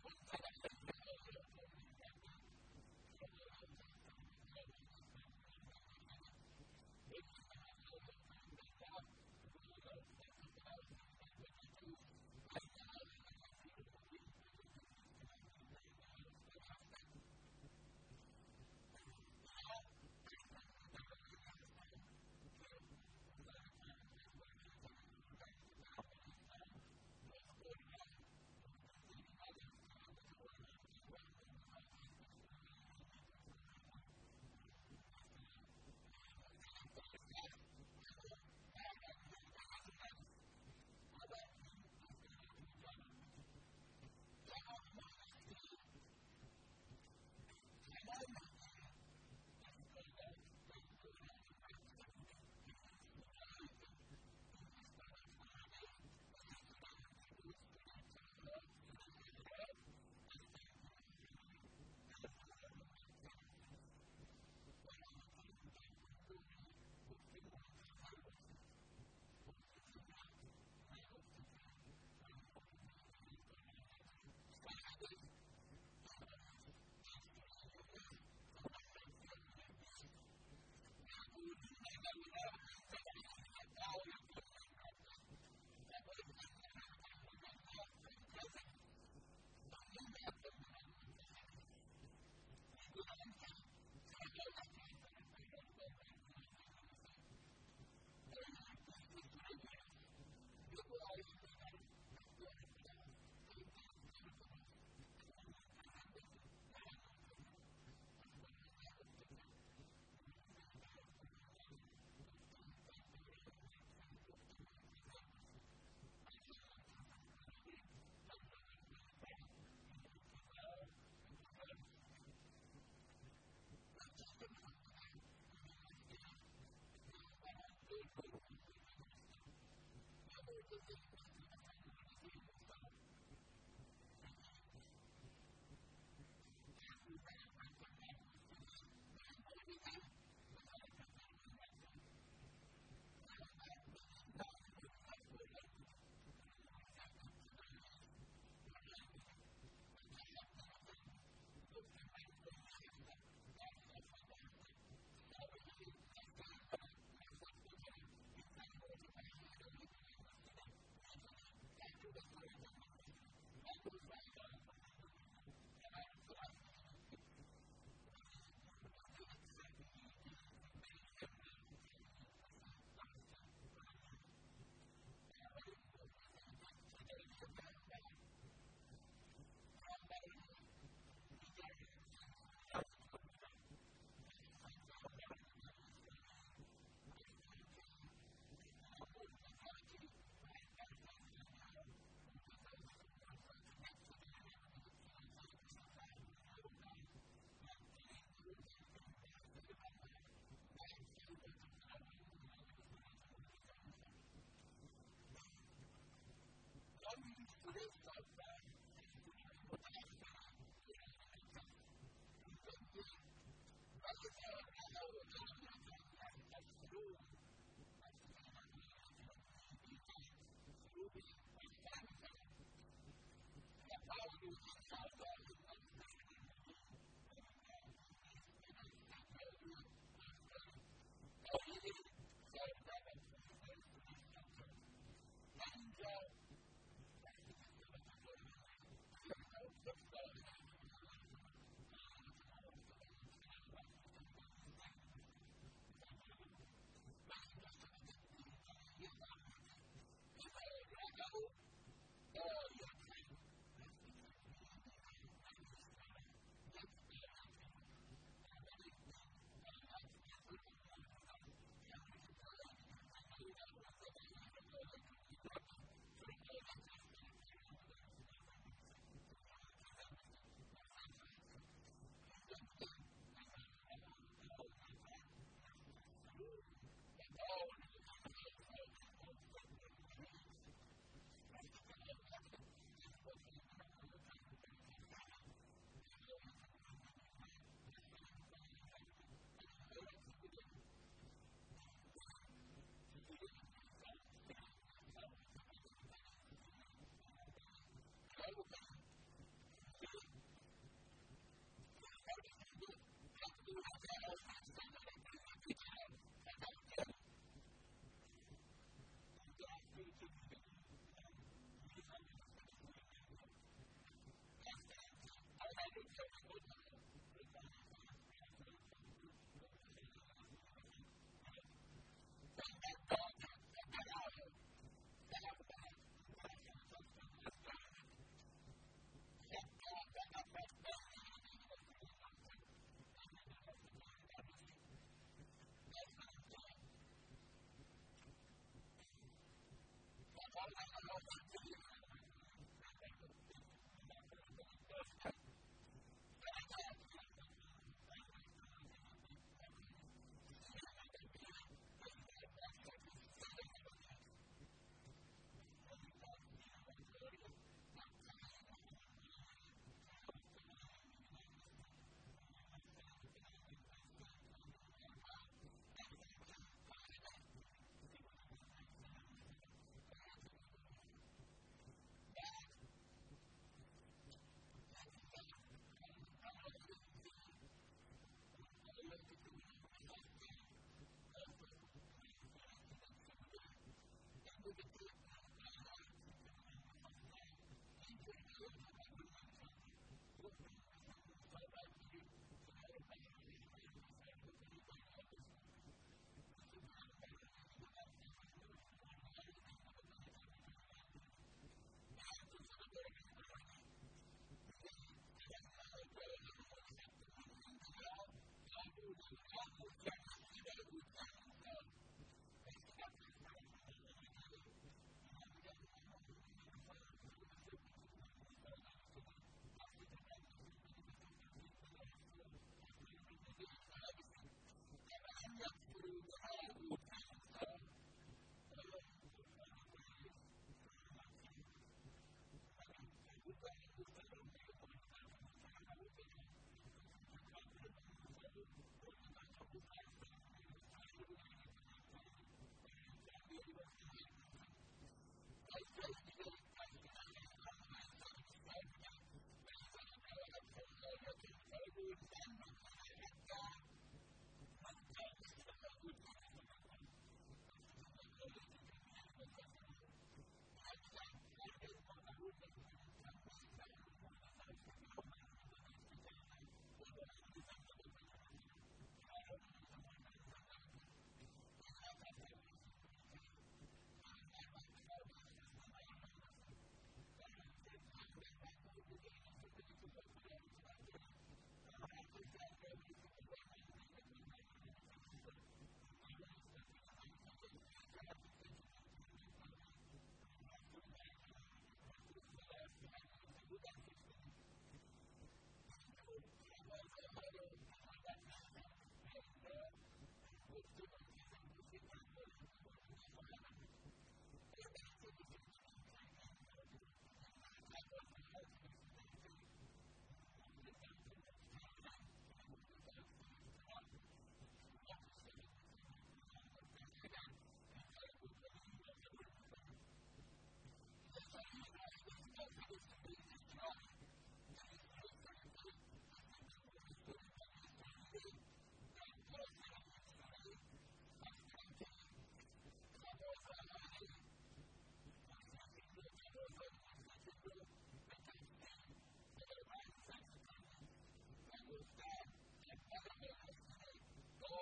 Thank the good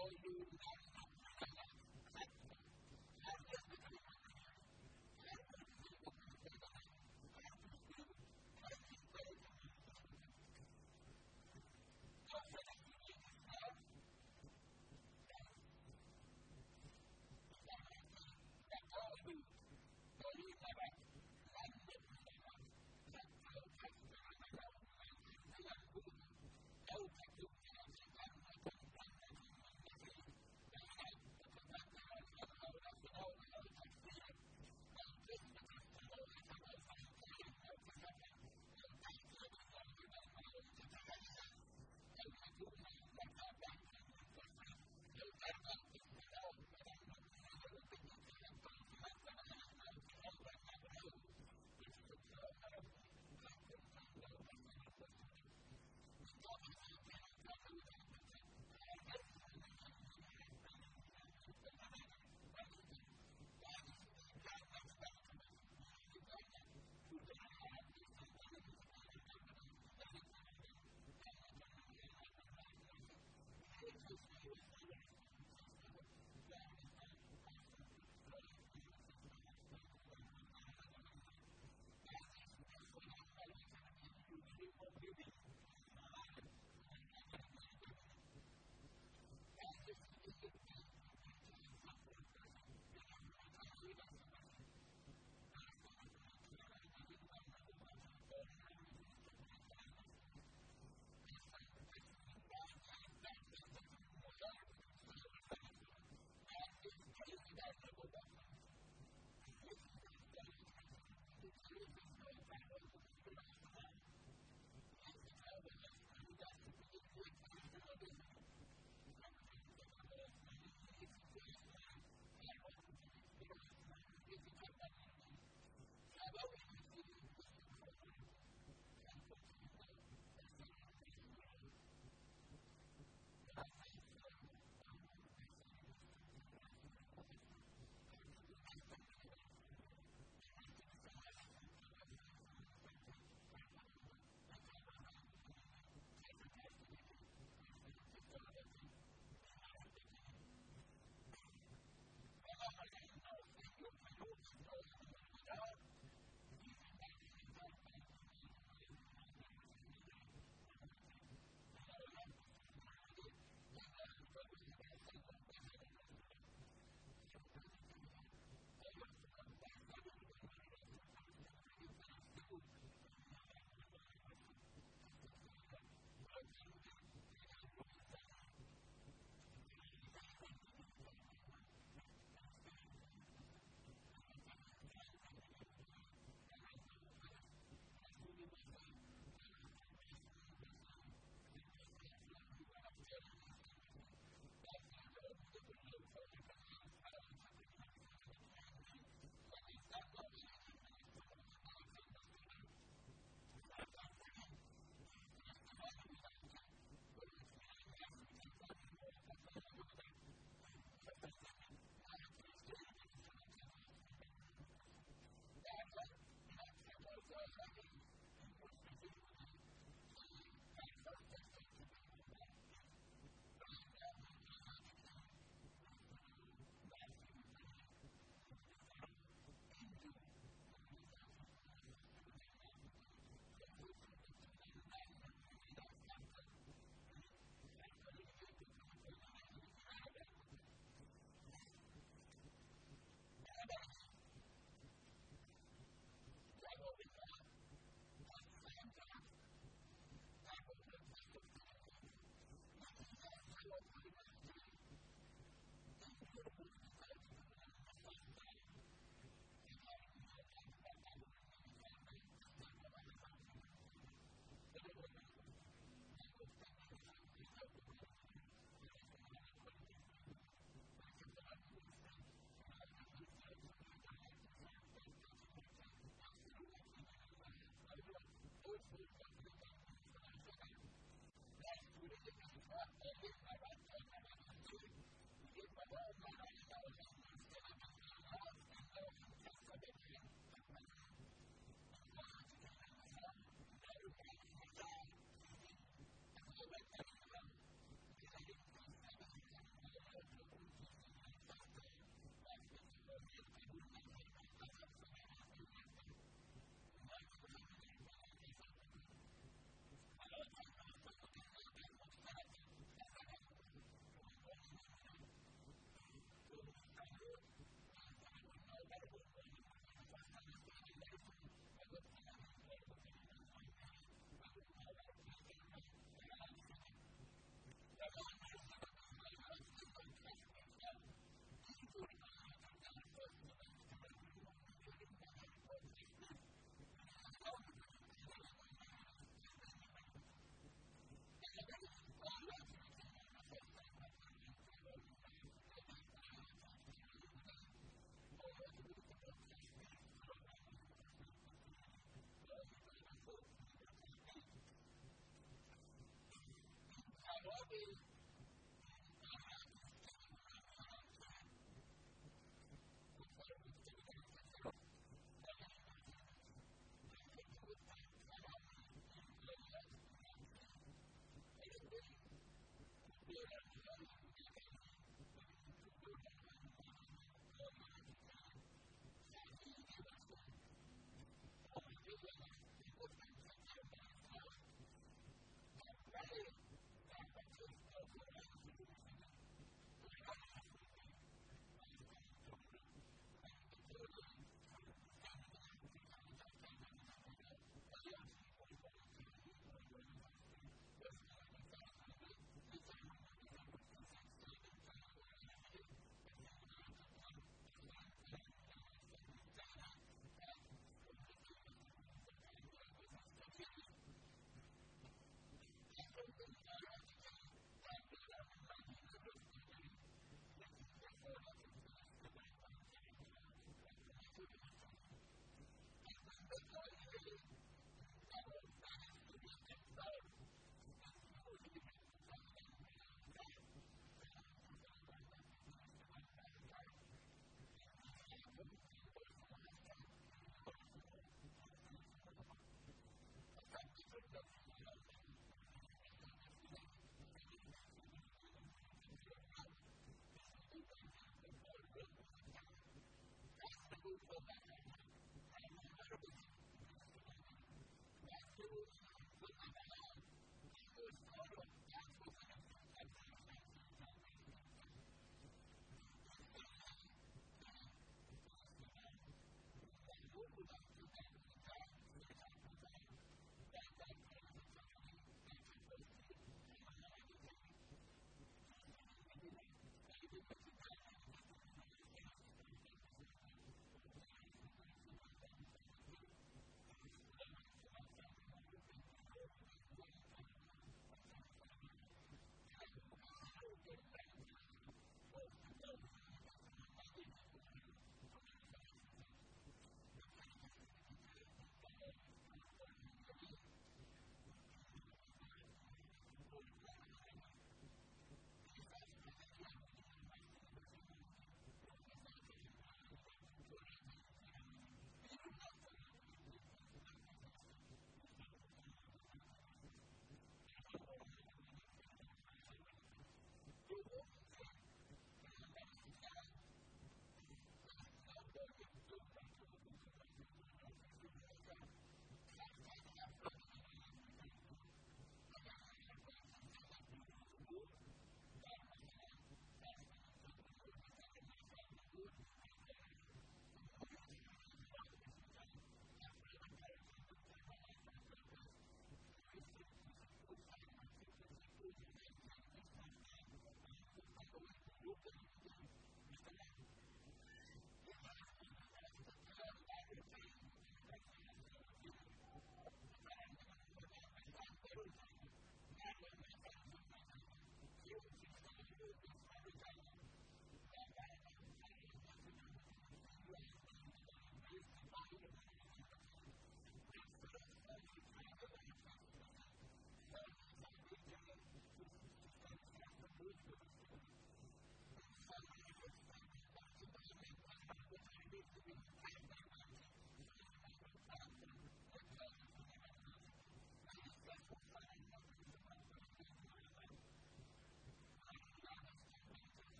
all you